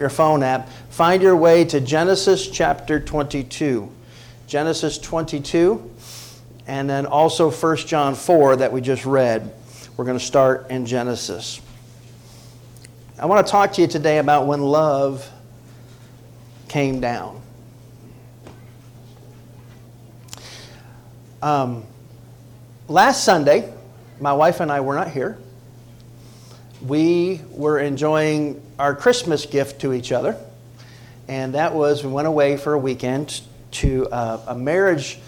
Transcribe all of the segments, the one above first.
your phone app, find your way to Genesis chapter 22. Genesis 22, and then also 1 John 4 that we just read. We're going to start in Genesis. I want to talk to you today about when love came down. Um, last Sunday, my wife and I were not here we were enjoying our Christmas gift to each other, and that was we went away for a weekend to uh, a marriage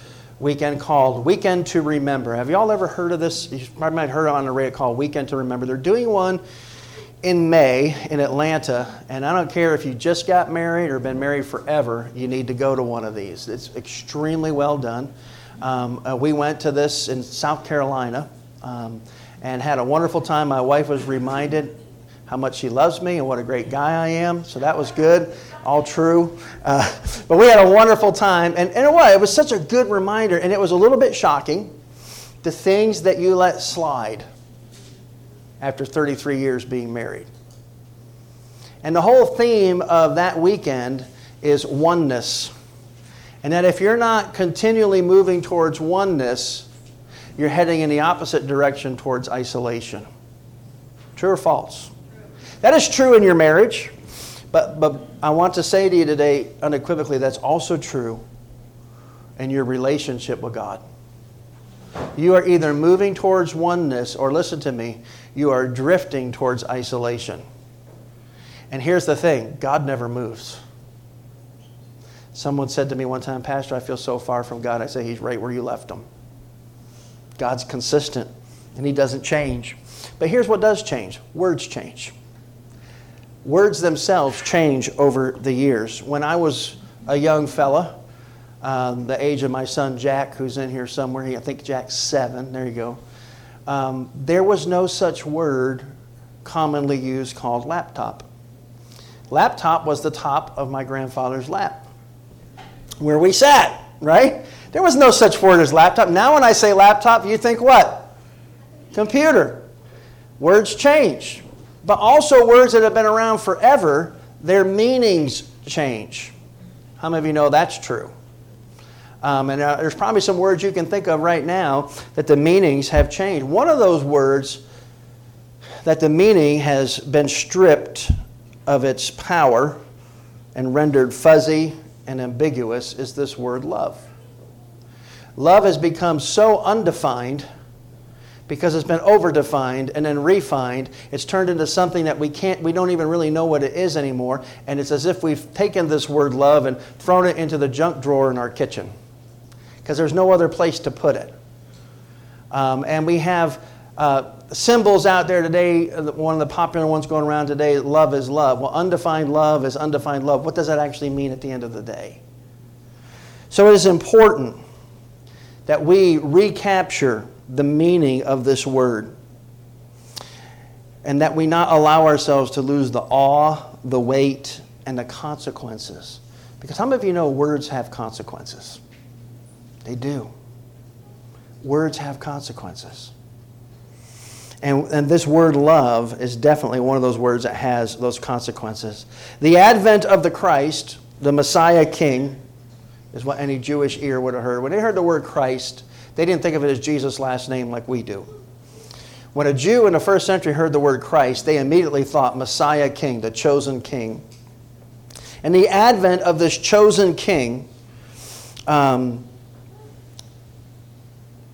weekend called Weekend to Remember. Have y'all ever heard of this? You probably might have heard on the radio called Weekend to Remember. They're doing one in May in Atlanta, and I don't care if you just got married or been married forever, you need to go to one of these. It's extremely well done. Um, uh, we went to this in South Carolina. Um, and had a wonderful time. My wife was reminded how much she loves me and what a great guy I am. So that was good, all true. Uh, but we had a wonderful time. And, and it was, it was such a good reminder. And it was a little bit shocking the things that you let slide after 33 years being married. And the whole theme of that weekend is oneness. And that if you're not continually moving towards oneness, you're heading in the opposite direction towards isolation. True or false? That is true in your marriage, but, but I want to say to you today unequivocally that's also true in your relationship with God. You are either moving towards oneness, or listen to me, you are drifting towards isolation. And here's the thing God never moves. Someone said to me one time, Pastor, I feel so far from God. I say, He's right where you left him. God's consistent and He doesn't change. But here's what does change words change. Words themselves change over the years. When I was a young fella, um, the age of my son Jack, who's in here somewhere, I think Jack's seven, there you go. Um, there was no such word commonly used called laptop. Laptop was the top of my grandfather's lap, where we sat, right? There was no such word as laptop. Now, when I say laptop, you think what? Computer. Words change. But also, words that have been around forever, their meanings change. How many of you know that's true? Um, and uh, there's probably some words you can think of right now that the meanings have changed. One of those words that the meaning has been stripped of its power and rendered fuzzy and ambiguous is this word love. Love has become so undefined because it's been overdefined and then refined. It's turned into something that we can't, we don't even really know what it is anymore. And it's as if we've taken this word love and thrown it into the junk drawer in our kitchen because there's no other place to put it. Um, and we have uh, symbols out there today. One of the popular ones going around today love is love. Well, undefined love is undefined love. What does that actually mean at the end of the day? So it is important that we recapture the meaning of this word and that we not allow ourselves to lose the awe, the weight, and the consequences. Because some of you know words have consequences? They do. Words have consequences. And, and this word love is definitely one of those words that has those consequences. The advent of the Christ, the Messiah King, is what any Jewish ear would have heard. When they heard the word Christ, they didn't think of it as Jesus' last name like we do. When a Jew in the first century heard the word Christ, they immediately thought Messiah King, the chosen king. And the advent of this chosen king um,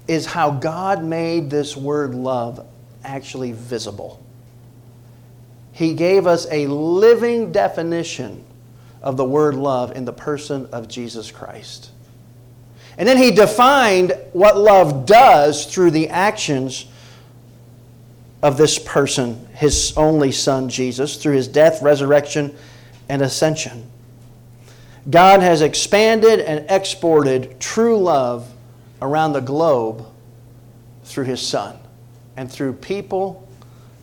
is how God made this word love actually visible. He gave us a living definition of the word love in the person of Jesus Christ. And then he defined what love does through the actions of this person, his only son, Jesus, through his death, resurrection, and ascension. God has expanded and exported true love around the globe through his son and through people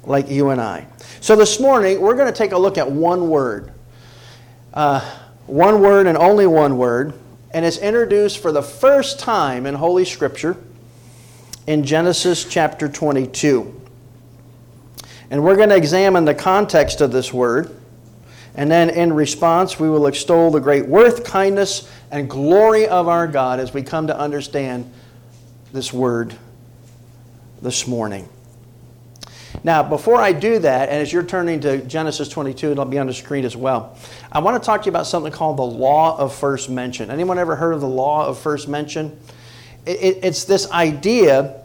like you and I. So this morning, we're going to take a look at one word uh, one word and only one word, and it's introduced for the first time in Holy Scripture in Genesis chapter 22. And we're going to examine the context of this word, And then in response, we will extol the great worth, kindness, and glory of our God as we come to understand this word this morning. Now, before I do that, and as you're turning to Genesis 22, it'll be on the screen as well, I want to talk to you about something called the law of first mention. Anyone ever heard of the law of first mention? It, it, it's this idea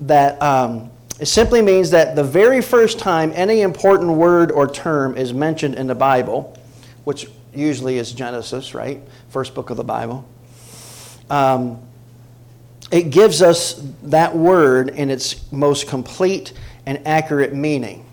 that um, it simply means that the very first time any important word or term is mentioned in the Bible, which usually is Genesis, right? First book of the Bible. Um, it gives us that word in its most complete and accurate meaning.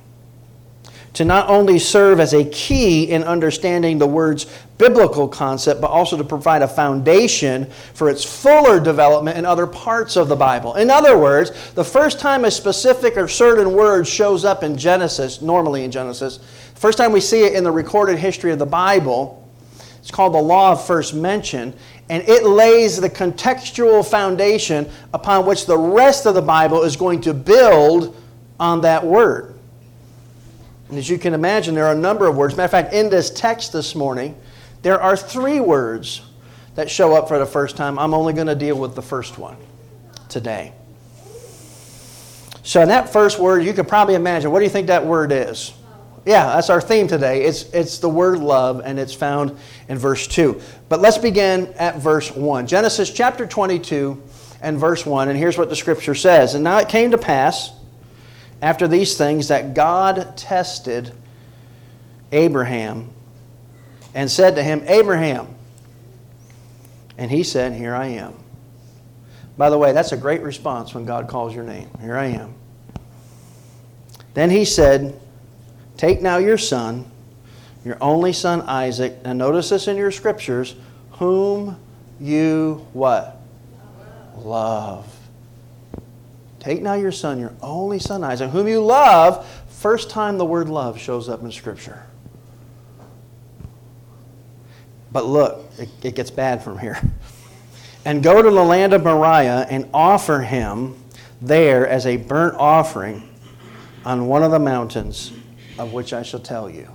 To not only serve as a key in understanding the word's biblical concept, but also to provide a foundation for its fuller development in other parts of the Bible. In other words, the first time a specific or certain word shows up in Genesis, normally in Genesis, first time we see it in the recorded history of the Bible, it's called the law of first mention, and it lays the contextual foundation upon which the rest of the Bible is going to build on that word. And as you can imagine, there are a number of words. Matter of fact, in this text this morning, there are three words that show up for the first time. I'm only going to deal with the first one today. So, in that first word, you can probably imagine what do you think that word is? Yeah, that's our theme today. It's, it's the word love, and it's found in verse 2. But let's begin at verse 1. Genesis chapter 22 and verse 1. And here's what the scripture says And now it came to pass after these things that God tested Abraham and said to him, Abraham. And he said, Here I am. By the way, that's a great response when God calls your name. Here I am. Then he said, Take now your son, your only son Isaac, and notice this in your scriptures, whom you what? Love. Take now your son, your only son Isaac, whom you love. First time the word love shows up in scripture. But look, it, it gets bad from here. And go to the land of Moriah and offer him there as a burnt offering on one of the mountains of which I shall tell you.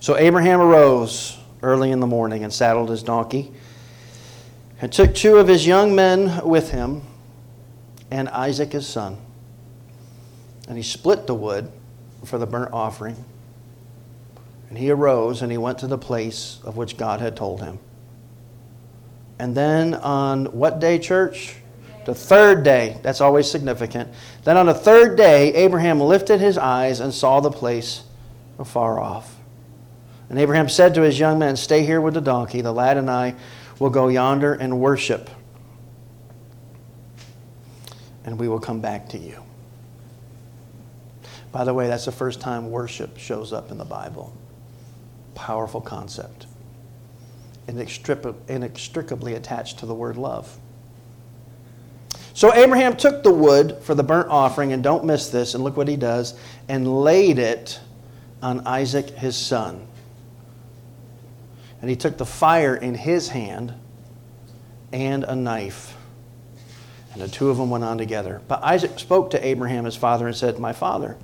So Abraham arose early in the morning and saddled his donkey and took two of his young men with him and Isaac his son. And he split the wood for the burnt offering and he arose and he went to the place of which God had told him. And then on what day, church? The third day. That's always significant. Then on the third day, Abraham lifted his eyes and saw the place afar off. And Abraham said to his young men, Stay here with the donkey. The lad and I will go yonder and worship. And we will come back to you. By the way, that's the first time worship shows up in the Bible powerful concept, inextricably attached to the word love. So Abraham took the wood for the burnt offering, and don't miss this, and look what he does, and laid it on Isaac his son. And he took the fire in his hand and a knife. And the two of them went on together. But Isaac spoke to Abraham his father and said, My father.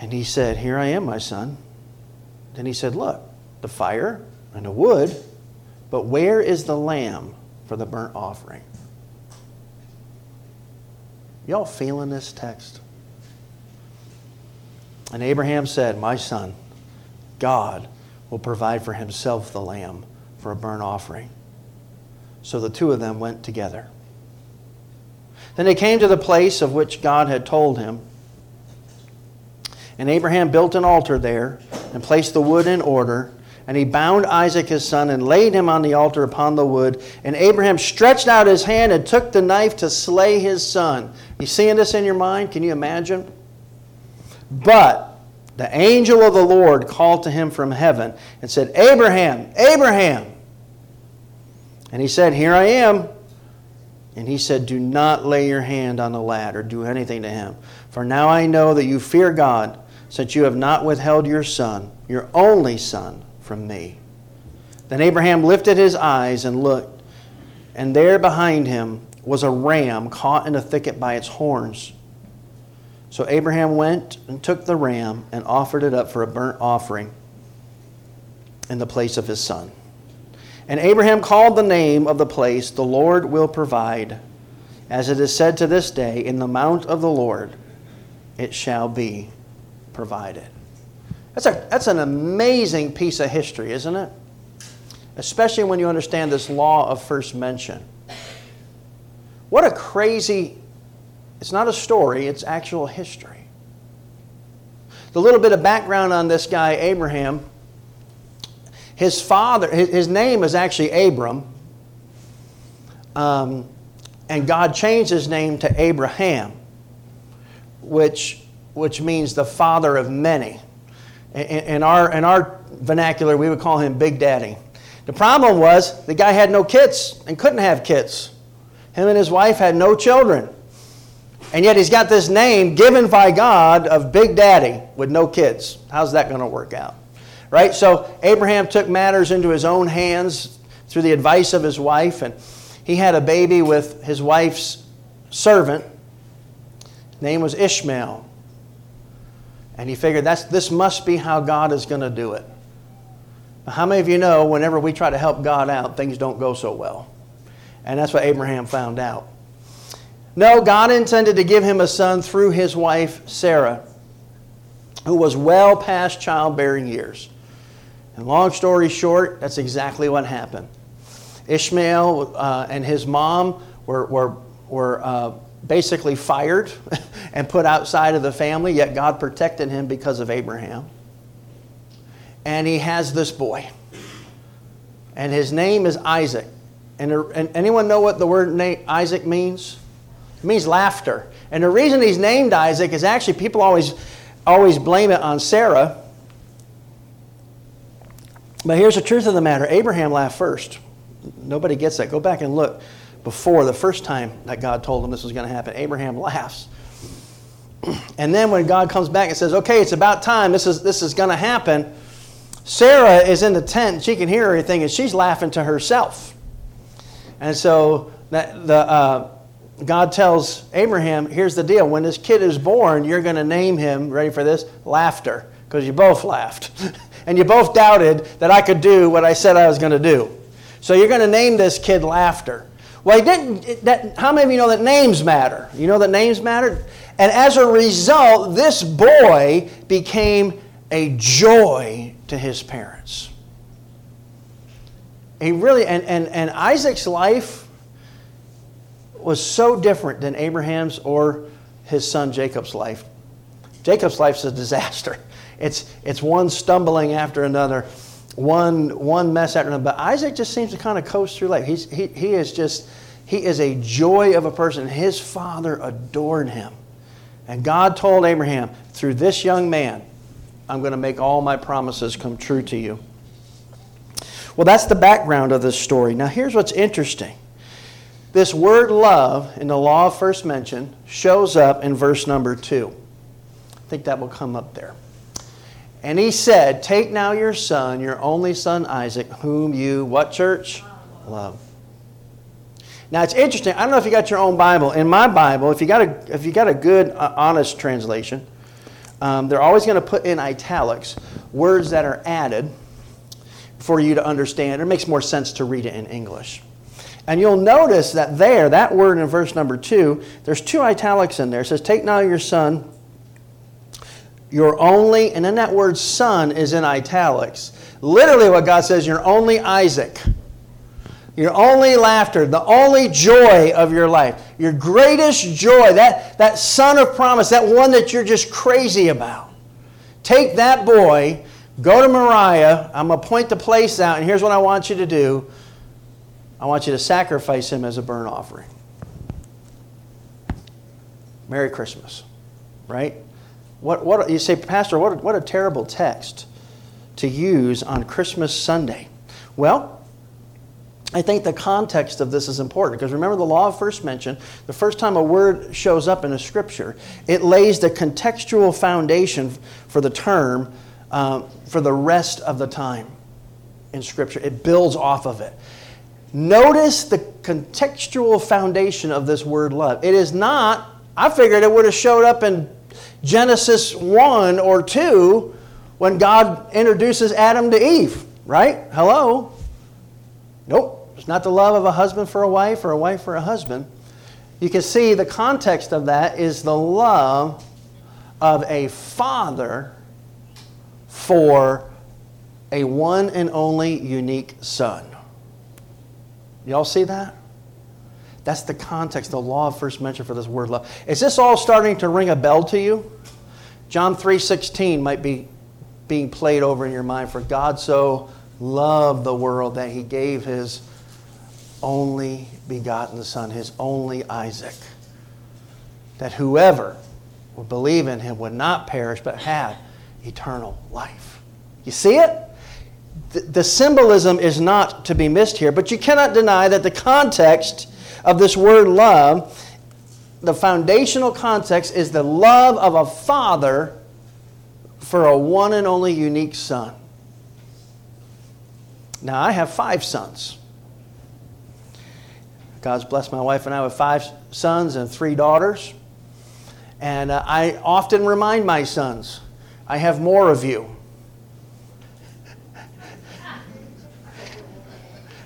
And he said, Here I am, my son. Then he said, Look, the fire and the wood, but where is the lamb for the burnt offering? Y'all feeling this text? And Abraham said, My son, God will provide for himself the lamb for a burnt offering. So the two of them went together. Then they came to the place of which God had told him. And Abraham built an altar there and placed the wood in order. And he bound Isaac his son and laid him on the altar upon the wood. And Abraham stretched out his hand and took the knife to slay his son. You seeing this in your mind? Can you imagine? But the angel of the Lord called to him from heaven and said, Abraham, Abraham. And he said, Here I am. And he said, Do not lay your hand on the lad or do anything to him. For now I know that you fear God since you have not withheld your son, your only son, from me. Then Abraham lifted his eyes and looked, and there behind him was a ram caught in a thicket by its horns. So Abraham went and took the ram and offered it up for a burnt offering in the place of his son. And Abraham called the name of the place, The Lord will provide. As it is said to this day, In the mount of the Lord it shall be provided. That's, a, that's an amazing piece of history, isn't it? Especially when you understand this law of first mention. What a crazy, it's not a story, it's actual history. The little bit of background on this guy, Abraham, his father, his, name is actually Abram. Um, and God changed his name to Abraham, which, which means the father of many. In, in, our, in our vernacular, we would call him Big Daddy. The problem was the guy had no kids and couldn't have kids. Him and his wife had no children. And yet he's got this name given by God of Big Daddy with no kids. How's that going to work out? Right? So Abraham took matters into his own hands through the advice of his wife, and he had a baby with his wife's servant. name was Ishmael. And he figured that's, this must be how God is going to do it. How many of you know whenever we try to help God out, things don't go so well? And that's what Abraham found out. No, God intended to give him a son through his wife, Sarah, who was well past childbearing years. And long story short, that's exactly what happened. Ishmael uh, and his mom were, were, were uh, basically fired and put outside of the family, yet God protected him because of Abraham. And he has this boy. And his name is Isaac. And, and anyone know what the word Isaac means? It means laughter. And the reason he's named Isaac is actually people always, always blame it on Sarah. But here's the truth of the matter Abraham laughed first. Nobody gets that. Go back and look before the first time that God told him this was going to happen. Abraham laughs. And then when God comes back and says, okay, it's about time, this is, this is going to happen, Sarah is in the tent, she can hear everything, and she's laughing to herself. And so that the, uh, God tells Abraham, here's the deal. When this kid is born, you're going to name him, ready for this? Laughter, because you both laughed. and you both doubted that I could do what I said I was going to do. So you're going to name this kid Laughter. Well, he didn't. That, how many of you know that names matter? You know that names matter? And as a result, this boy became a joy to his parents he really, and, and, and Isaac's life was so different than Abraham's or his son Jacob's life. Jacob's life is a disaster. It's, it's one stumbling after another, one, one mess after another. But Isaac just seems to kind of coast through life. He's, he, he is just, he is a joy of a person. His father adored him. And God told Abraham, through this young man, I'm going to make all my promises come true to you. Well, that's the background of this story. Now, here's what's interesting this word love in the law of first mention shows up in verse number two. I think that will come up there. And he said, Take now your son, your only son Isaac, whom you, what church? Love. Now it's interesting. I don't know if you got your own Bible. In my Bible, if you got a, if you got a good, uh, honest translation, um, they're always going to put in italics words that are added for you to understand. It makes more sense to read it in English. And you'll notice that there, that word in verse number two, there's two italics in there. It says, Take now your son, your only, and then that word son is in italics. Literally, what God says, your only Isaac, your only laughter, the only joy of your life, your greatest joy, that, that son of promise, that one that you're just crazy about. Take that boy Go to Moriah. I'm going to point the place out, and here's what I want you to do I want you to sacrifice him as a burnt offering. Merry Christmas, right? What, what, you say, Pastor, what a, what a terrible text to use on Christmas Sunday. Well, I think the context of this is important because remember the law of first mention, the first time a word shows up in a scripture, it lays the contextual foundation for the term um, for the rest of the time in Scripture. It builds off of it. Notice the contextual foundation of this word love. It is not, I figured it would have showed up in Genesis 1 or 2 when God introduces Adam to Eve, right? Hello? Nope. It's not the love of a husband for a wife or a wife for a husband. You can see the context of that is the love of a father for a one and only unique son. Y'all see that? That's the context, the law of first mention for this word love. Is this all starting to ring a bell to you? John 3:16 might be being played over in your mind for God so loved the world that he gave his only begotten son, his only Isaac, that whoever would believe in him would not perish but have eternal life. You see it? The, symbolism is not to be missed here, but you cannot deny that the context of this word love, the foundational context is the love of a father for a one and only unique son. Now, I have five sons. God's blessed my wife and I with five sons and three daughters. And uh, I often remind my sons, I have more of you.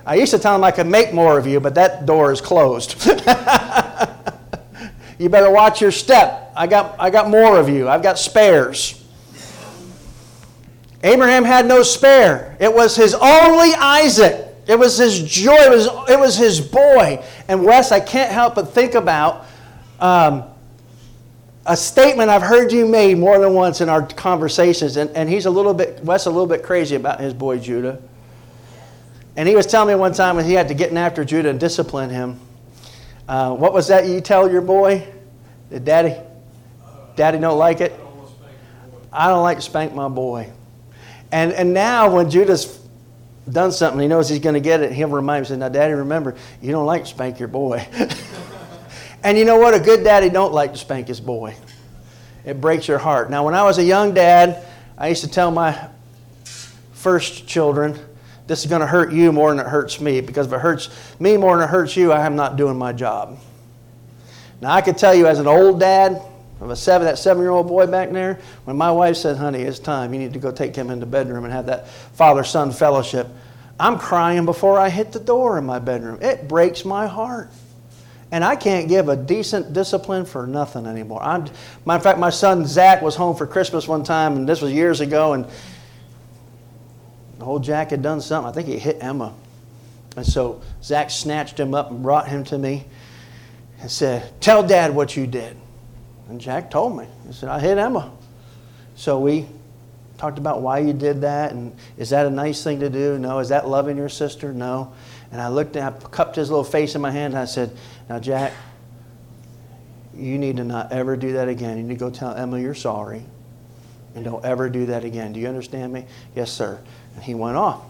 I used to tell them I could make more of you, but that door is closed. you better watch your step. I got, I got more of you. I've got spares. Abraham had no spare. It was his only Isaac. It was his joy. It was, it was his boy. And Wes, I can't help but think about um, a statement I've heard you made more than once in our conversations. And, and he's a little bit, Wes, a little bit crazy about his boy Judah. And he was telling me one time when he had to get in after Judah and discipline him. Uh, what was that you tell your boy? Did daddy? Daddy don't like it? I don't like to spank my boy. And, and now when Judah's done something, he knows he's going to get it, he'll remind him, now daddy, remember, you don't like to spank your boy. and you know what? A good daddy don't like to spank his boy. It breaks your heart. Now when I was a young dad, I used to tell my first children, this is going to hurt you more than it hurts me because if it hurts me more than it hurts you, I am not doing my job. Now, I can tell you as an old dad of a seven, that seven year old boy back there, when my wife said, honey, it's time, you need to go take him in the bedroom and have that father son fellowship, I'm crying before I hit the door in my bedroom. It breaks my heart. And I can't give a decent discipline for nothing anymore. I'm, matter of fact, my son Zach was home for Christmas one time, and this was years ago, and old Jack had done something. I think he hit Emma. And so Zach snatched him up and brought him to me and said, Tell dad what you did. And Jack told me. He said, I hit Emma. So we talked about why you did that and is that a nice thing to do? No. Is that loving your sister? No. And I looked and I cupped his little face in my hand and I said, Now, Jack, you need to not ever do that again. You need to go tell Emma you're sorry and don't ever do that again. Do you understand me? Yes, sir. And he went off.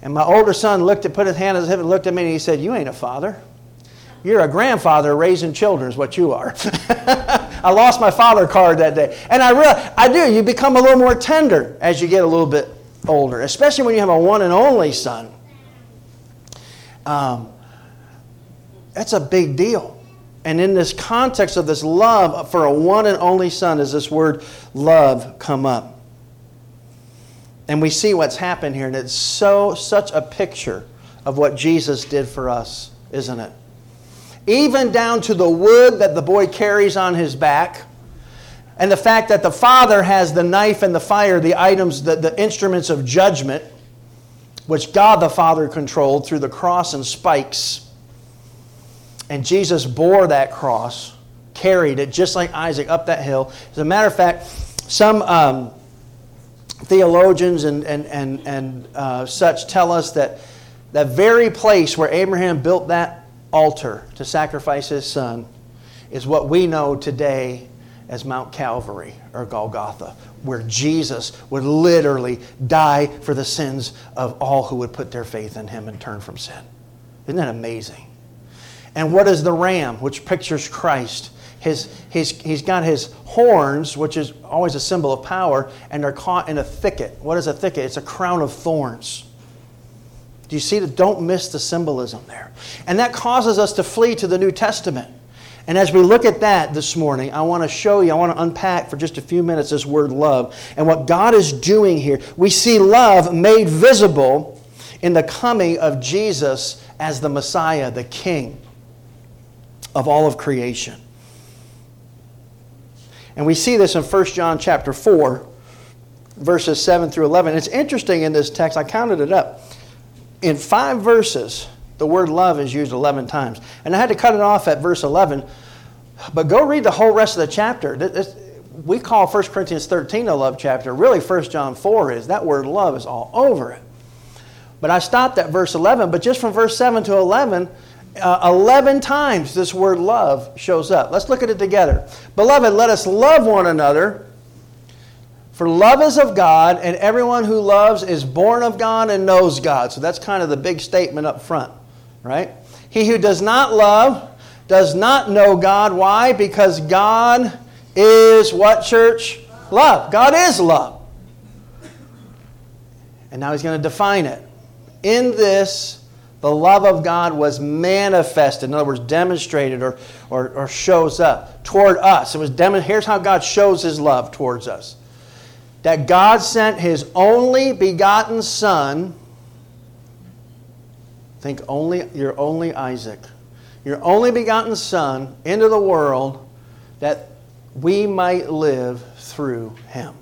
And my older son looked at, put his hand on his hip and looked at me and he said, You ain't a father. You're a grandfather raising children, is what you are. I lost my father card that day. And I realize, I do, you become a little more tender as you get a little bit older, especially when you have a one and only son. Um, that's a big deal. And in this context of this love for a one and only son, does this word love come up? And we see what's happened here, and it's so such a picture of what Jesus did for us, isn't it? Even down to the wood that the boy carries on his back, and the fact that the father has the knife and the fire, the items, the, the instruments of judgment, which God the Father controlled through the cross and spikes. And Jesus bore that cross, carried it just like Isaac up that hill. As a matter of fact, some um, theologians and, and, and, and uh, such tell us that that very place where Abraham built that altar to sacrifice his son is what we know today as Mount Calvary or Golgotha, where Jesus would literally die for the sins of all who would put their faith in him and turn from sin. Isn't that amazing? And what is the ram, which pictures Christ? his, his, he's got his horns, which is always a symbol of power, and they're caught in a thicket. What is a thicket? It's a crown of thorns. Do you see that? Don't miss the symbolism there. And that causes us to flee to the New Testament. And as we look at that this morning, I want to show you, I want to unpack for just a few minutes this word love and what God is doing here. We see love made visible in the coming of Jesus as the Messiah, the King of all of creation. And we see this in 1 John chapter 4, verses 7 through 11. It's interesting in this text, I counted it up. In five verses, the word love is used 11 times. And I had to cut it off at verse 11. But go read the whole rest of the chapter. we call 1 Corinthians 13 a love chapter. Really, 1 John 4 is. That word love is all over it. But I stopped at verse 11. But just from verse 7 to 11, uh, 11 times this word love shows up. Let's look at it together. Beloved, let us love one another. For love is of God, and everyone who loves is born of God and knows God. So that's kind of the big statement up front, right? He who does not love does not know God. Why? Because God is what, church? Love. God is love. And now he's going to define it. In this, the love of God was manifested, in other words, demonstrated or, or, or shows up toward us. It was dem- here's how God shows his love towards us. That God sent his only begotten son. Think only your only Isaac. Your only begotten son into the world that we might live through him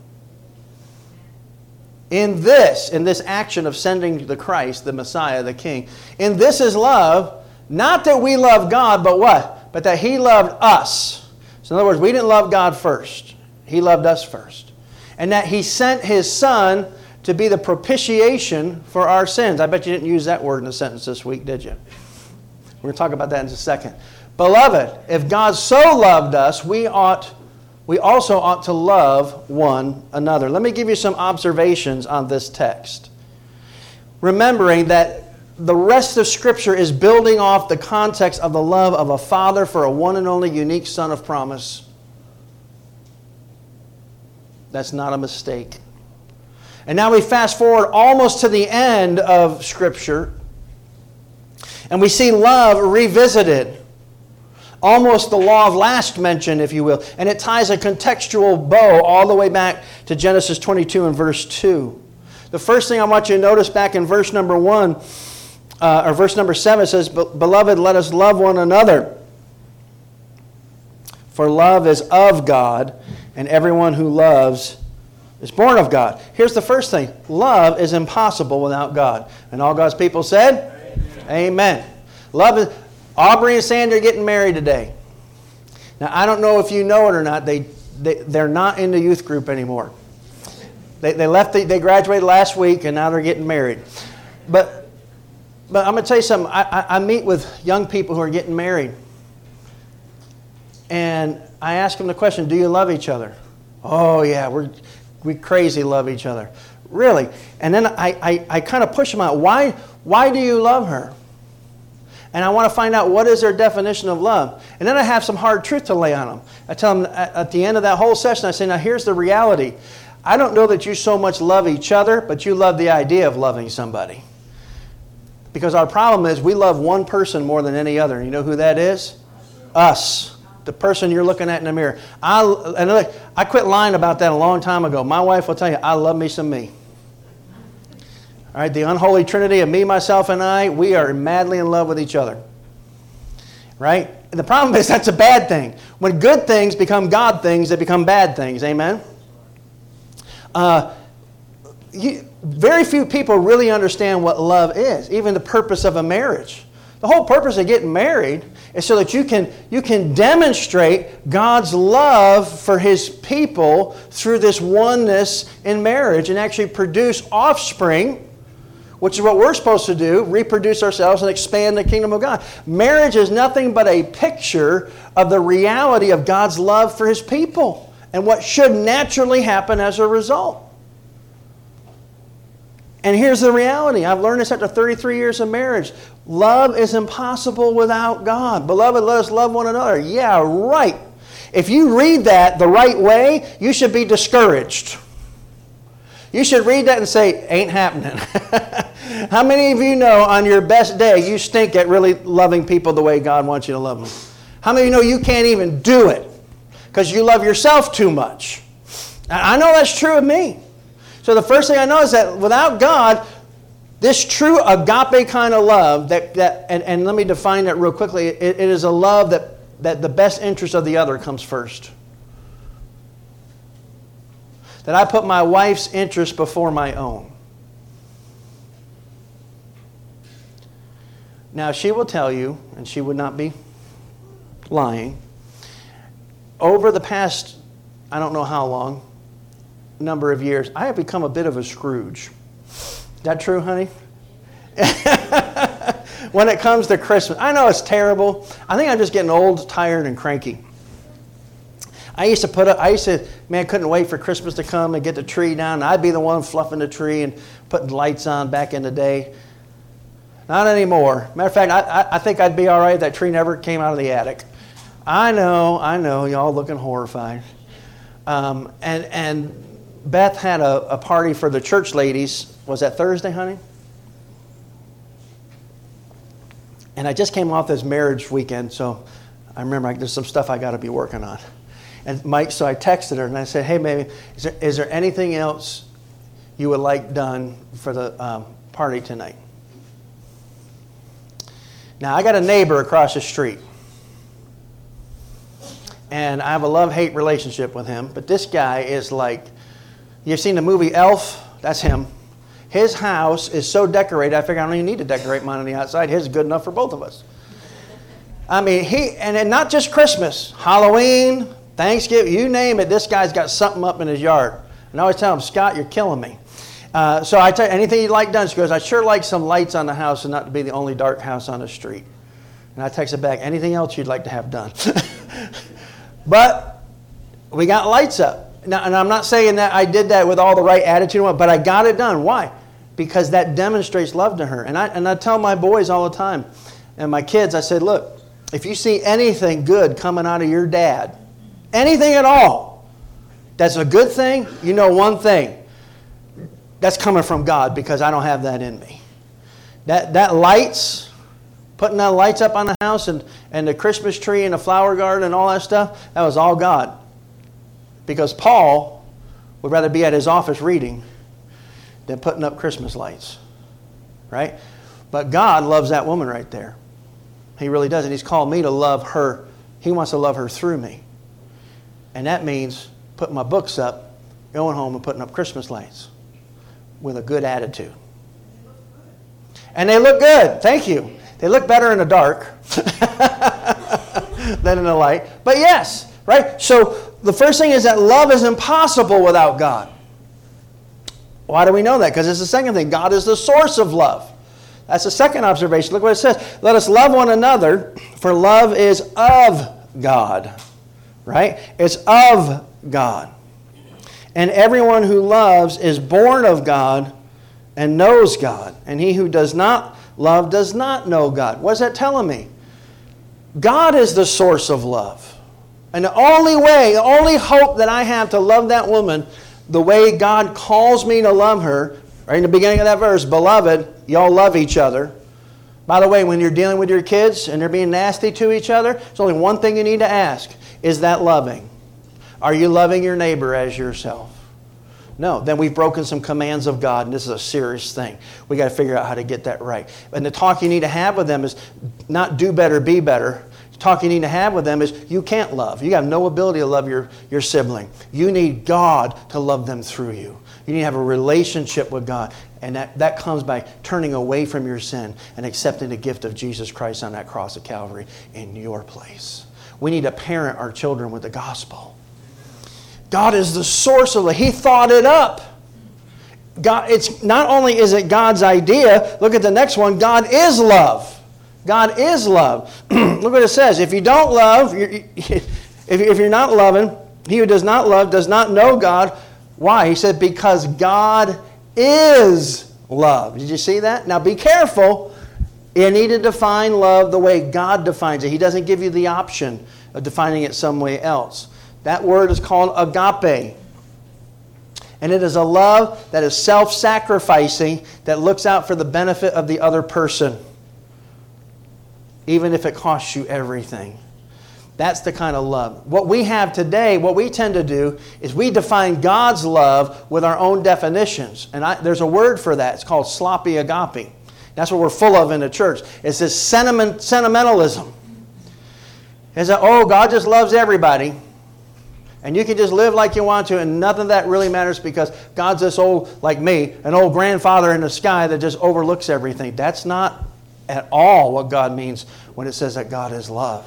in this, in this action of sending the Christ, the Messiah, the King, in this is love, not that we love God, but what? But that He loved us. So, in other words, we didn't love God first, He loved us first. And that He sent His Son to be the propitiation for our sins. I bet you didn't use that word in a sentence this week, did you? We're going to talk about that in a second. Beloved, if God so loved us, we ought we also ought to love one another. Let me give you some observations on this text. Remembering that the rest of Scripture is building off the context of the love of a father for a one and only unique son of promise. That's not a mistake. And now we fast forward almost to the end of Scripture, and we see love revisited almost the law of last mention, if you will. And it ties a contextual bow all the way back to Genesis 22 and verse 2. The first thing I want you to notice back in verse number 1, uh, or verse number 7 says, Beloved, let us love one another. For love is of God, and everyone who loves is born of God. Here's the first thing love is impossible without God. And all God's people said, Amen. Amen. Love is, Aubrey and Sandy are getting married today. Now, I don't know if you know it or not, they, they, they're not in the youth group anymore. They, they left, the, they graduated last week and now they're getting married. But, but I'm going to tell you something. I, I, I meet with young people who are getting married. And I ask them the question Do you love each other? Oh, yeah, we're, we crazy love each other. Really? And then I, I, I kind of push them out. Why, why do you love her? And I want to find out what is their definition of love. And then I have some hard truth to lay on them. I tell them at the end of that whole session, I say, now here's the reality. I don't know that you so much love each other, but you love the idea of loving somebody. Because our problem is we love one person more than any other. You know who that is? Us. The person you're looking at in the mirror. I, and look, I quit lying about that a long time ago. My wife will tell you, I love me some me. All right, the unholy trinity of me, myself, and I, we are madly in love with each other. Right? And the problem is that's a bad thing. When good things become God things, they become bad things. Amen? Uh, you, very few people really understand what love is, even the purpose of a marriage. The whole purpose of getting married is so that you can, you can demonstrate God's love for His people through this oneness in marriage and actually produce offspring which is what we're supposed to do reproduce ourselves and expand the kingdom of God. Marriage is nothing but a picture of the reality of God's love for his people and what should naturally happen as a result. And here's the reality I've learned this after 33 years of marriage. Love is impossible without God. Beloved, let us love one another. Yeah, right. If you read that the right way, you should be discouraged. You should read that and say, ain't happening. How many of you know on your best day you stink at really loving people the way God wants you to love them? How many of you know you can't even do it because you love yourself too much? I know that's true of me. So the first thing I know is that without God, this true agape kind of love, that, that and, and let me define that real quickly, it, it is a love that, that the best interest of the other comes first. That I put my wife's interest before my own. Now, she will tell you, and she would not be lying, over the past, I don't know how long, number of years, I have become a bit of a Scrooge. Is that true, honey? when it comes to Christmas, I know it's terrible. I think I'm just getting old, tired, and cranky. I used to put up, I used to, man, couldn't wait for Christmas to come and get the tree down. I'd be the one fluffing the tree and putting lights on back in the day. Not anymore. Matter of fact, I, I, think I'd be all right if that tree never came out of the attic. I know, I know, y'all looking horrified. Um, and, and Beth had a, a party for the church ladies. Was that Thursday, honey? And I just came off this marriage weekend, so I remember there's some stuff I got to be working on. And Mike, so I texted her and I said, "Hey, baby, is there, is there anything else you would like done for the um, party tonight?" Now I got a neighbor across the street, and I have a love-hate relationship with him. But this guy is like You've seen the movie Elf? That's him. His house is so decorated, I figure I don't even need to decorate mine on the outside. His is good enough for both of us. I mean, he, and not just Christmas, Halloween, Thanksgiving, you name it, this guy's got something up in his yard. And I always tell him, Scott, you're killing me. Uh, so I tell you, anything you'd like done, she goes, I sure like some lights on the house and not to be the only dark house on the street. And I text texted back, anything else you'd like to have done? but we got lights up. Now, and I'm not saying that I did that with all the right attitude, but I got it done. Why? Because that demonstrates love to her. And I, and I tell my boys all the time, and my kids, I said, look, if you see anything good coming out of your dad, anything at all, that's a good thing, you know one thing. That's coming from God because I don't have that in me. That, that lights, putting that lights up on the house and, and the Christmas tree and the flower garden and all that stuff, that was all God. Because Paul would rather be at his office reading than putting up Christmas lights. Right? But God loves that woman right there. He really does. And He's called me to love her. He wants to love her through me. And that means putting my books up, going home and putting up Christmas lights with a good attitude. And they look good. Thank you. They look better in the dark than in the light. But yes, right? So the first thing is that love is impossible without God. Why do we know that? Because it's the second thing. God is the source of love. That's the second observation. Look what it says. Let us love one another, for love is of God. Right? It's of God. And everyone who loves is born of God and knows God. And he who does not love does not know God. What's that telling me? God is the source of love. And the only way, the only hope that I have to love that woman the way God calls me to love her, right in the beginning of that verse, beloved, y'all love each other. By the way, when you're dealing with your kids and they're being nasty to each other, there's only one thing you need to ask is that loving? Are you loving your neighbor as yourself? No, then we've broken some commands of God, and this is a serious thing. We got to figure out how to get that right. And the talk you need to have with them is not do better, be better, talk you need to have with them is you can't love. You have no ability to love your, your sibling. You need God to love them through you. You need to have a relationship with God. And that, that comes by turning away from your sin and accepting the gift of Jesus Christ on that cross of Calvary in your place. We need to parent our children with the gospel. God is the source of it. He thought it up. God, it's not only is it God's idea, look at the next one, God is love. God is love. Look what it says. If you don't love, if you're not loving, he who does not love does not know God. Why? He said, because God is love. Did you see that? Now be careful. You need to define love the way God defines it. He doesn't give you the option of defining it some way else. That word is called agape. And it is a love that is self sacrificing, that looks out for the benefit of the other person even if it costs you everything. That's the kind of love. What we have today, what we tend to do, is we define God's love with our own definitions. And I, there's a word for that. It's called sloppy agape. That's what we're full of in the church. It's this sentiment, sentimentalism. It's that, oh, God just loves everybody. And you can just live like you want to, and nothing of that really matters because God's this old, like me, an old grandfather in the sky that just overlooks everything. That's not at all what God means when it says that God is love.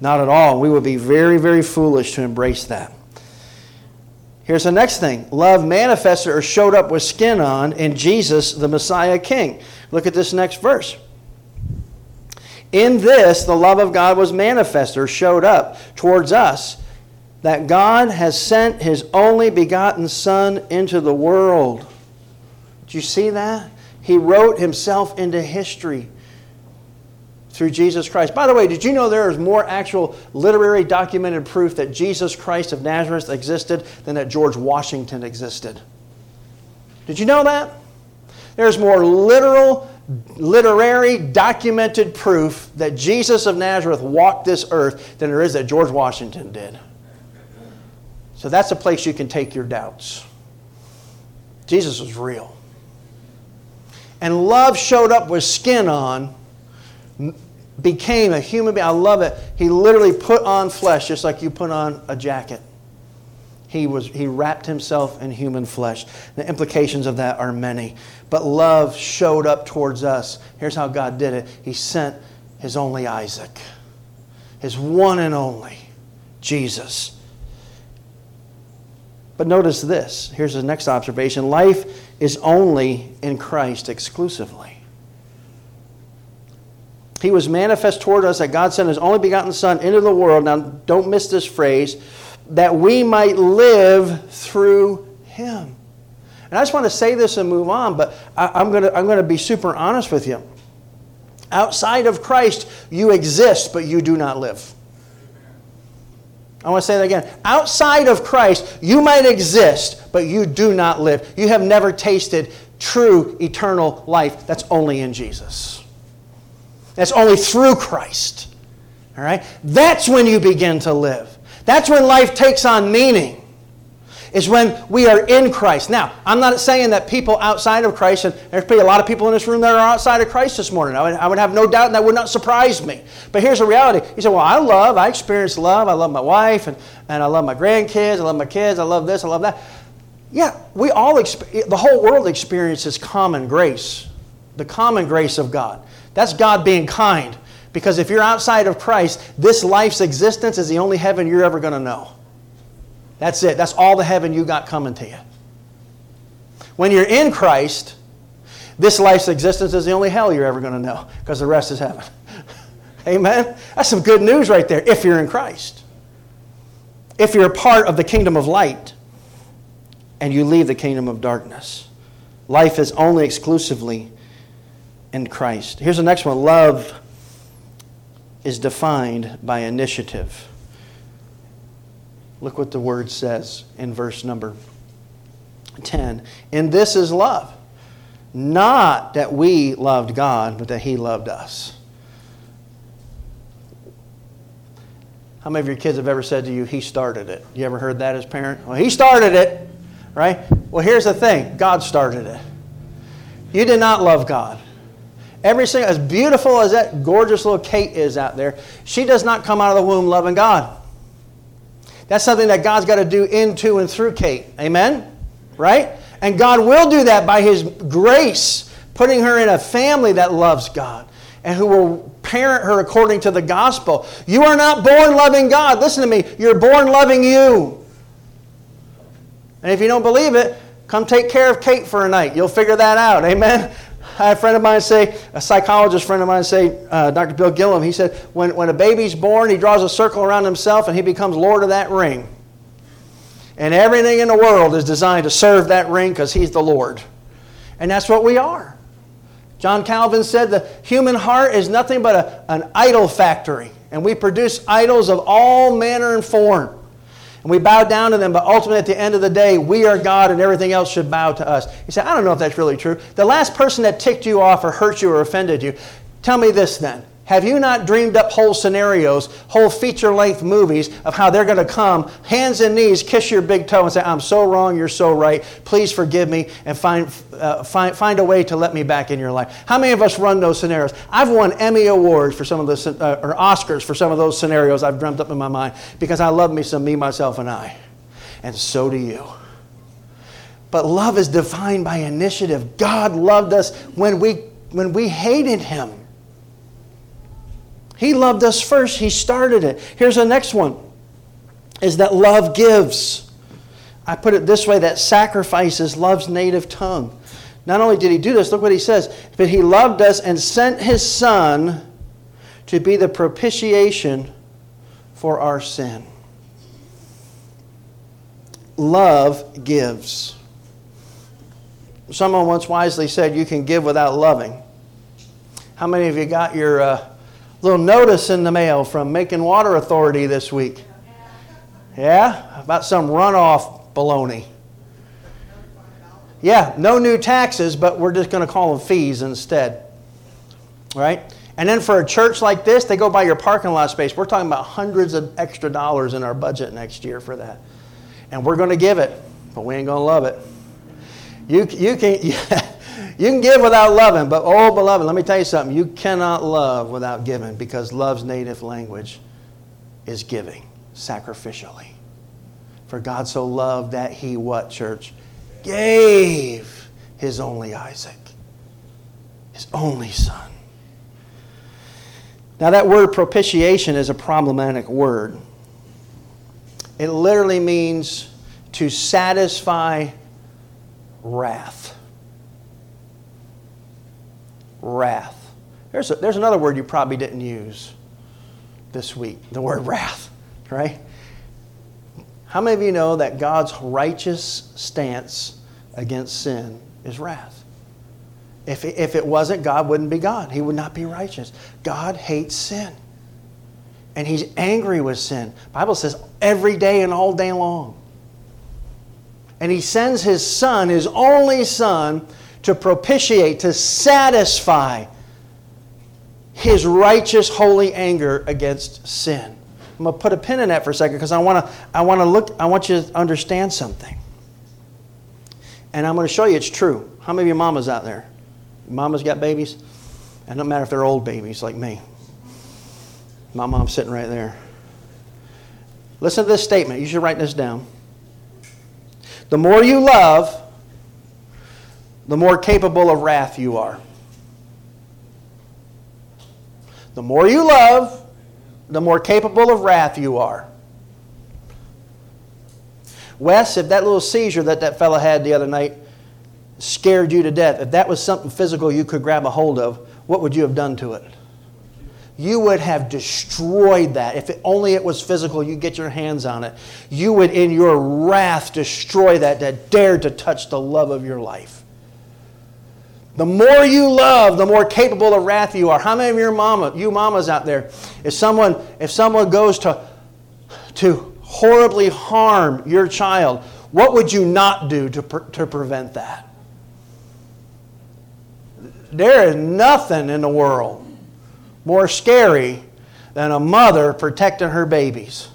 Not at all. We would be very, very foolish to embrace that. Here's the next thing love manifested or showed up with skin on in Jesus, the Messiah King. Look at this next verse. In this, the love of God was manifested or showed up towards us that God has sent his only begotten Son into the world. Do you see that? He wrote himself into history through Jesus Christ. By the way, did you know there is more actual literary documented proof that Jesus Christ of Nazareth existed than that George Washington existed? Did you know that? There's more literal, literary, documented proof that Jesus of Nazareth walked this earth than there is that George Washington did. So that's a place you can take your doubts. Jesus was real. And love showed up with skin on, became a human being. I love it. He literally put on flesh just like you put on a jacket. He, was, he wrapped himself in human flesh. The implications of that are many. But love showed up towards us. Here's how God did it He sent his only Isaac, his one and only, Jesus but notice this. Here's the next observation life is only in Christ exclusively. He was manifest toward us that God sent his only begotten Son into the world. Now, don't miss this phrase that we might live through him. And I just want to say this and move on, but I, am going to, I'm going to be super honest with you. Outside of Christ, you exist, but you do not live. I want to say that again. Outside of Christ, you might exist, but you do not live. You have never tasted true eternal life. That's only in Jesus. That's only through Christ. All right? That's when you begin to live. That's when life takes on meaning is when we are in Christ. Now, I'm not saying that people outside of Christ, and there's probably a lot of people in this room that are outside of Christ this morning. I would, I would have no doubt, and that would not surprise me. But here's the reality. He said, Well, I love, I experience love. I love my wife, and, and I love my grandkids. I love my kids. I love this. I love that. Yeah, we all, the whole world experiences common grace, the common grace of God. That's God being kind. Because if you're outside of Christ, this life's existence is the only heaven you're ever going to know. That's it. That's all the heaven you got coming to you. When you're in Christ, this life's existence is the only hell you're ever going to know because the rest is heaven. Amen? That's some good news right there if you're in Christ. If you're a part of the kingdom of light and you leave the kingdom of darkness, life is only exclusively in Christ. Here's the next one love is defined by initiative. Look what the word says in verse number 10. And this is love. Not that we loved God, but that He loved us. How many of your kids have ever said to you, He started it? You ever heard that as parent? Well, He started it, right? Well, here's the thing God started it. You did not love God. Every single, as beautiful as that gorgeous little Kate is out there, she does not come out of the womb loving God. That's something that God's got to do into and through Kate. Amen? Right? And God will do that by His grace, putting her in a family that loves God and who will parent her according to the gospel. You are not born loving God. Listen to me. You're born loving you. And if you don't believe it, come take care of Kate for a night. You'll figure that out. Amen? I had a friend of mine say, a psychologist friend of mine say, uh, Dr. Bill Gillum, he said, when, when a baby's born, he draws a circle around himself and he becomes Lord of that ring. And everything in the world is designed to serve that ring because he's the Lord. And that's what we are. John Calvin said the human heart is nothing but a, an idol factory, and we produce idols of all manner and form and we bow down to them, but ultimately at the end of the day, we are God and everything else should bow to us. You say, I don't know if that's really true. The last person that ticked you off or hurt you or offended you, tell me this then. Have you not dreamed up whole scenarios, whole feature length movies of how they're going to come, hands and knees, kiss your big toe, and say, I'm so wrong, you're so right, please forgive me, and find, uh, find, find a way to let me back in your life? How many of us run those scenarios? I've won Emmy Awards for some of those, uh, or Oscars for some of those scenarios I've dreamt up in my mind because I love me some me, myself, and I. And so do you. But love is defined by initiative. God loved us when we, when we hated Him. He loved us first. He started it. Here's the next one is that love gives. I put it this way that sacrifice is love's native tongue. Not only did he do this, look what he says, but he loved us and sent his son to be the propitiation for our sin. Love gives. Someone once wisely said, You can give without loving. How many of you got your uh, little notice in the mail from Macon Water Authority this week. Yeah? About some runoff baloney. Yeah, no new taxes, but we're just going to call them fees instead. Right? And then for a church like this, they go by your parking lot space. We're talking about hundreds of extra dollars in our budget next year for that. And we're going to give it, but we ain't going to love it. You, you can. You can give without loving, but oh, beloved, let me tell you something. You cannot love without giving because love's native language is giving sacrificially. For God so loved that he, what, church? Gave his only Isaac, his only son. Now, that word propitiation is a problematic word. It literally means to satisfy wrath wrath. There's, a, there's another word you probably didn't use this week the word wrath, right? How many of you know that God's righteous stance against sin is wrath? If it, if it wasn't, God wouldn't be God. He would not be righteous. God hates sin. And he's angry with sin. Bible says every day and all day long. And he sends his son, his only son, to propitiate, to satisfy his righteous, holy anger against sin. I'm going to put a pin in that for a second because I want to I want to look I want you to understand something. And I'm going to show you it's true. How many of you mamas out there? Mamas got babies? And no matter if they're old babies like me. My mom's sitting right there. Listen to this statement. You should write this down. The more you love, the more capable of wrath you are. The more you love, the more capable of wrath you are. Wes, if that little seizure that that fellow had the other night scared you to death, if that was something physical you could grab a hold of, what would you have done to it? You would have destroyed that. If it, only it was physical, you get your hands on it. You would, in your wrath, destroy that that dared to touch the love of your life. The more you love, the more capable of wrath you are. How many of your mama, you mamas out there, if someone, if someone goes to, to horribly harm your child, what would you not do to, to prevent that? There is nothing in the world more scary than a mother protecting her babies.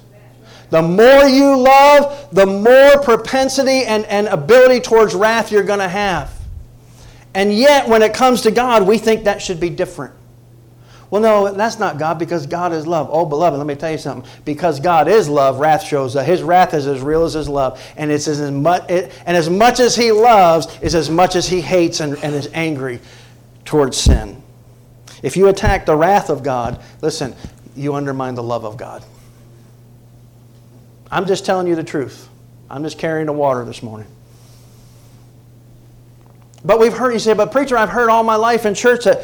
The more you love, the more propensity and, and ability towards wrath you're going to have. And yet, when it comes to God, we think that should be different. Well, no, that's not God because God is love. Oh, beloved, let me tell you something. Because God is love, wrath shows up. His wrath is as real as His love. And, it's as much, it, and as much as He loves is as much as He hates and, and is angry towards sin. If you attack the wrath of God, listen, you undermine the love of God. I'm just telling you the truth. I'm just carrying the water this morning. But we've heard, you say, but preacher, I've heard all my life in church that,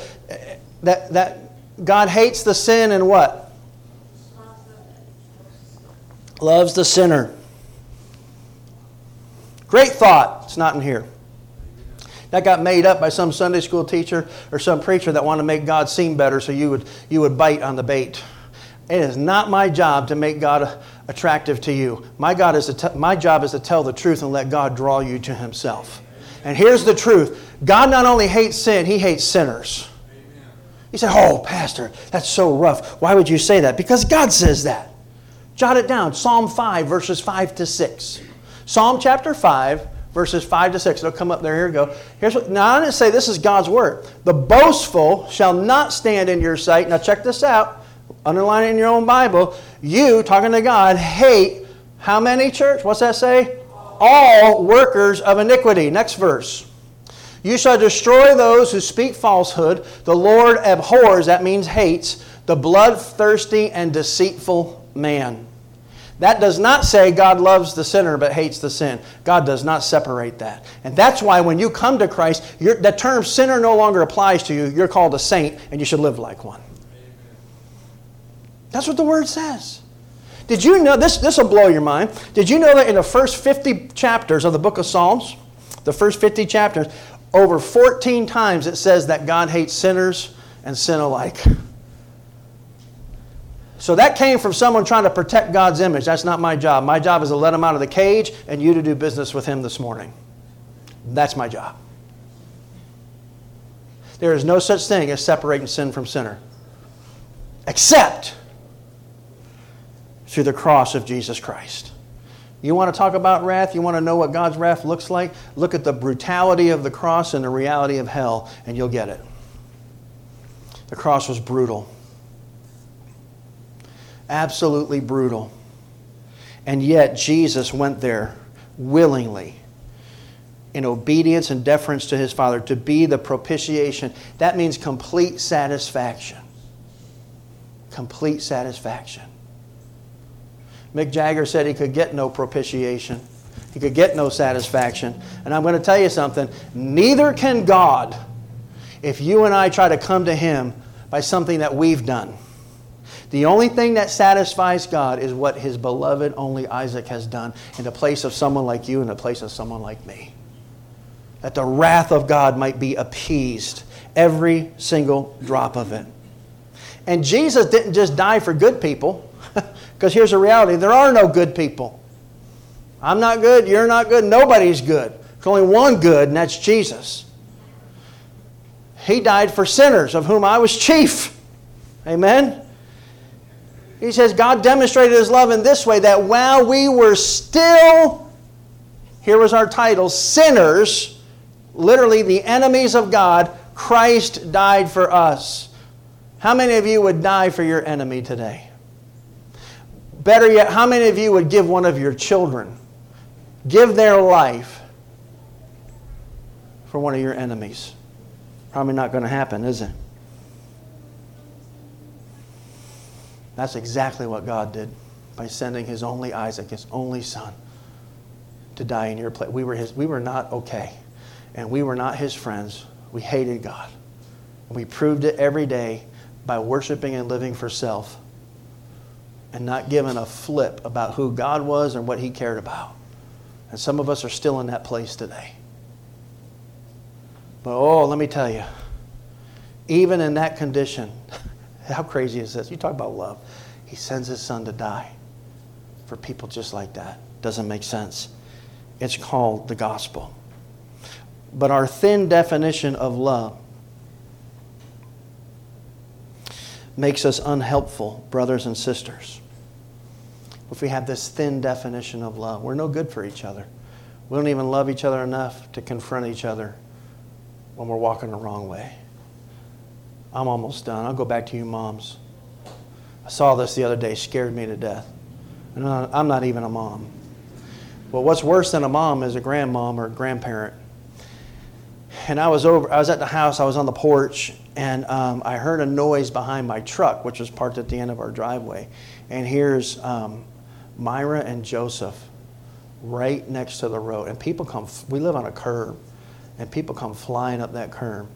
that, that God hates the sin and what? Loves the sinner. Great thought. It's not in here. That got made up by some Sunday school teacher or some preacher that wanted to make God seem better so you would, you would bite on the bait. It is not my job to make God attractive to you. My, God is to my job is to tell the truth and let God draw you to Himself. And here's the truth God not only hates sin, He hates sinners. You say, Oh, Pastor, that's so rough. Why would you say that? Because God says that. Jot it down Psalm 5, verses 5 to 6. Psalm chapter 5, verses 5 to 6. It'll come up there. Here we go. Here's what, now, I didn't say this is God's word. The boastful shall not stand in your sight. Now, check this out. Underline it in your own Bible. You, talking to God, hate how many, church? What's that say? All workers of iniquity. Next verse. You shall destroy those who speak falsehood. The Lord abhors, that means hates, the bloodthirsty and deceitful man. That does not say God loves the sinner but hates the sin. God does not separate that. And that's why when you come to Christ, the term sinner no longer applies to you. You're called a saint and you should live like one. That's what the word says. Did you know this this will blow your mind. Did you know that in the first 50 chapters of the book of Psalms, the first 50 chapters, over 14 times it says that God hates sinners and sin alike. So that came from someone trying to protect God's image. That's not my job. My job is to let him out of the cage and you to do business with him this morning. That's my job. There is no such thing as separating sin from sinner, except through the cross of Jesus Christ. You want to talk about wrath? You want to know what God's wrath looks like? Look at the brutality of the cross and the reality of hell, and you'll get it. The cross was brutal. Absolutely brutal. And yet, Jesus went there willingly in obedience and deference to his Father to be the propitiation. That means complete satisfaction. Complete satisfaction. Mick Jagger said he could get no propitiation, he could get no satisfaction. And I'm going to tell you something neither can God if you and I try to come to Him by something that we've done. The only thing that satisfies God is what His beloved only Isaac has done in the place of someone like you, in the place of someone like me. That the wrath of God might be appeased, every single drop of it. And Jesus didn't just die for good people. Because here's the reality there are no good people. I'm not good, you're not good, nobody's good. There's only one good, and that's Jesus. He died for sinners, of whom I was chief. Amen? He says, God demonstrated his love in this way that while we were still, here was our title, sinners, literally the enemies of God, Christ died for us. How many of you would die for your enemy today? Better yet, how many of you would give one of your children, give their life for one of your enemies? Probably not going to happen, is it? That's exactly what God did by sending his only Isaac, his only son, to die in your place. We were, his, we were not okay, and we were not his friends. We hated God. We proved it every day by worshiping and living for self and not giving a flip about who God was and what He cared about. And some of us are still in that place today. But oh, let me tell you, even in that condition, how crazy is this? You talk about love. He sends His Son to die for people just like that. Doesn't make sense. It's called the gospel. But our thin definition of love makes us unhelpful, brothers and sisters if we have this thin definition of love. We're no good for each other. We don't even love each other enough to confront each other when we're walking the wrong way. I'm almost done. I'll go back to you, moms. I saw this the other day, scared me to death. And I'm not even a mom. But what's worse than a mom is a grandmom or a grandparent. And I was over. I was at the house. I was on the porch, and um, I heard a noise behind my truck, which was parked at the end of our driveway. And here's um, Myra and Joseph right next to the road. And people come, we live on a curb, and people come flying up that curb.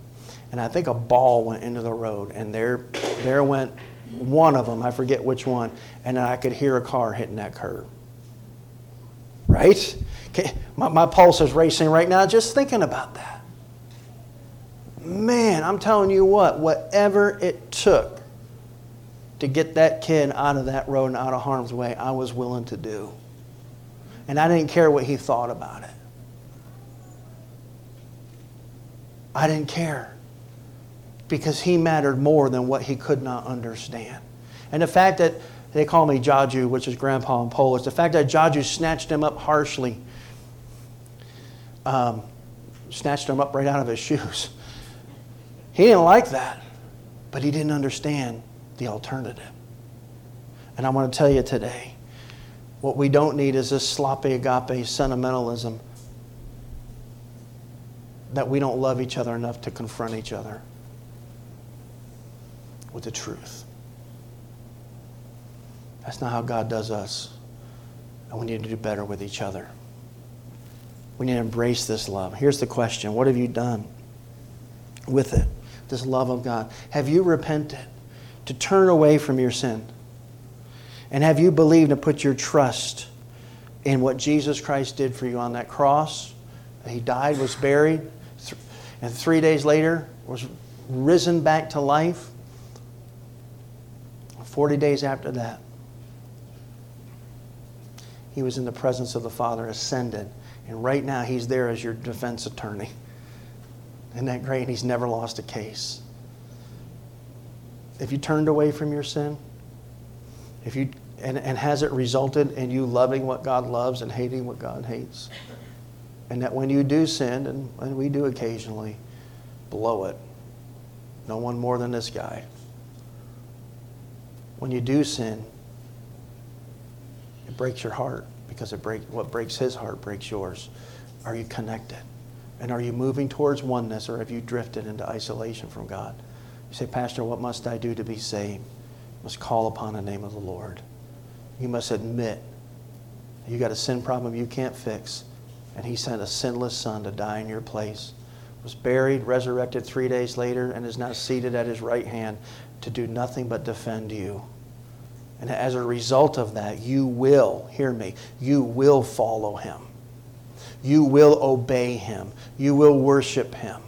And I think a ball went into the road, and there, there went one of them, I forget which one, and I could hear a car hitting that curb. Right? My, my pulse is racing right now just thinking about that. Man, I'm telling you what, whatever it took to get that kid out of that road and out of harm's way, I was willing to do. And I didn't care what he thought about it. I didn't care. because he mattered more than what he could not understand. And the fact that they call me Jaju, which is grandpa in Polish, the fact that Jaju snatched him up harshly, um, snatched him up right out of his shoes. He didn't like that, but he didn't understand the alternative. And I want to tell you today what we don't need is this sloppy agape sentimentalism that we don't love each other enough to confront each other with the truth. That's not how God does us. And we need to do better with each other. We need to embrace this love. Here's the question What have you done with it? This love of God. Have you repented to turn away from your sin? And have you believed and put your trust in what Jesus Christ did for you on that cross? He died, was buried, and three days later was risen back to life. 40 days after that, he was in the presence of the Father, ascended. And right now, he's there as your defense attorney. Isn't that great? He's never lost a case. If you turned away from your sin, if you and, and has it resulted in you loving what God loves and hating what God hates? And that when you do sin, and, and we do occasionally, blow it. No one more than this guy. When you do sin, it breaks your heart because it break, what breaks his heart breaks yours. Are you connected? And are you moving towards oneness or have you drifted into isolation from God? You say, Pastor, what must I do to be saved? I must call upon the name of the Lord. You must admit you got a sin problem you can't fix. And he sent a sinless son to die in your place. Was buried, resurrected three days later, and is now seated at his right hand to do nothing but defend you. And as a result of that, you will, hear me, you will follow him. You will obey him. You will worship him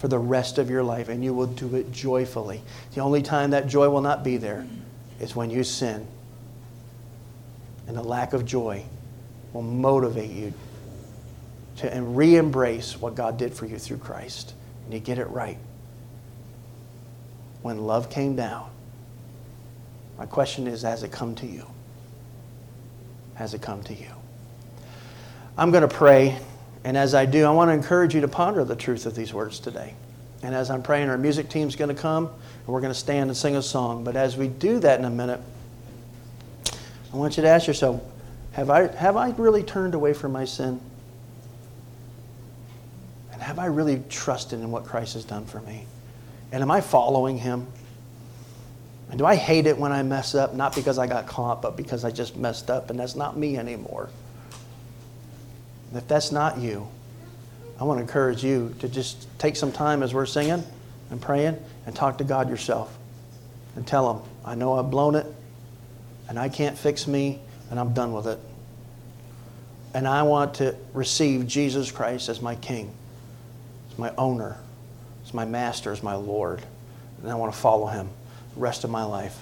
for the rest of your life, and you will do it joyfully. The only time that joy will not be there is when you sin and the lack of joy will motivate you to re embrace what God did for you through Christ. And you get it right. When love came down, my question is Has it come to you? Has it come to you? I'm going to pray, and as I do, I want to encourage you to ponder the truth of these words today. And as I'm praying, our music team's going to come, and we're going to stand and sing a song. But as we do that in a minute, I want you to ask yourself have I, have I really turned away from my sin? And have I really trusted in what Christ has done for me? And am I following him? And do I hate it when I mess up? Not because I got caught, but because I just messed up, and that's not me anymore. And if that's not you, I want to encourage you to just take some time as we're singing and praying and talk to God yourself and tell Him, I know I've blown it and I can't fix me, and I'm done with it. And I want to receive Jesus Christ as my King, as my owner, as my master, as my Lord. And I want to follow him the rest of my life.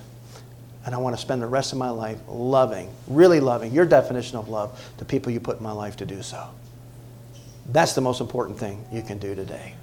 And I want to spend the rest of my life loving, really loving, your definition of love, the people you put in my life to do so. That's the most important thing you can do today.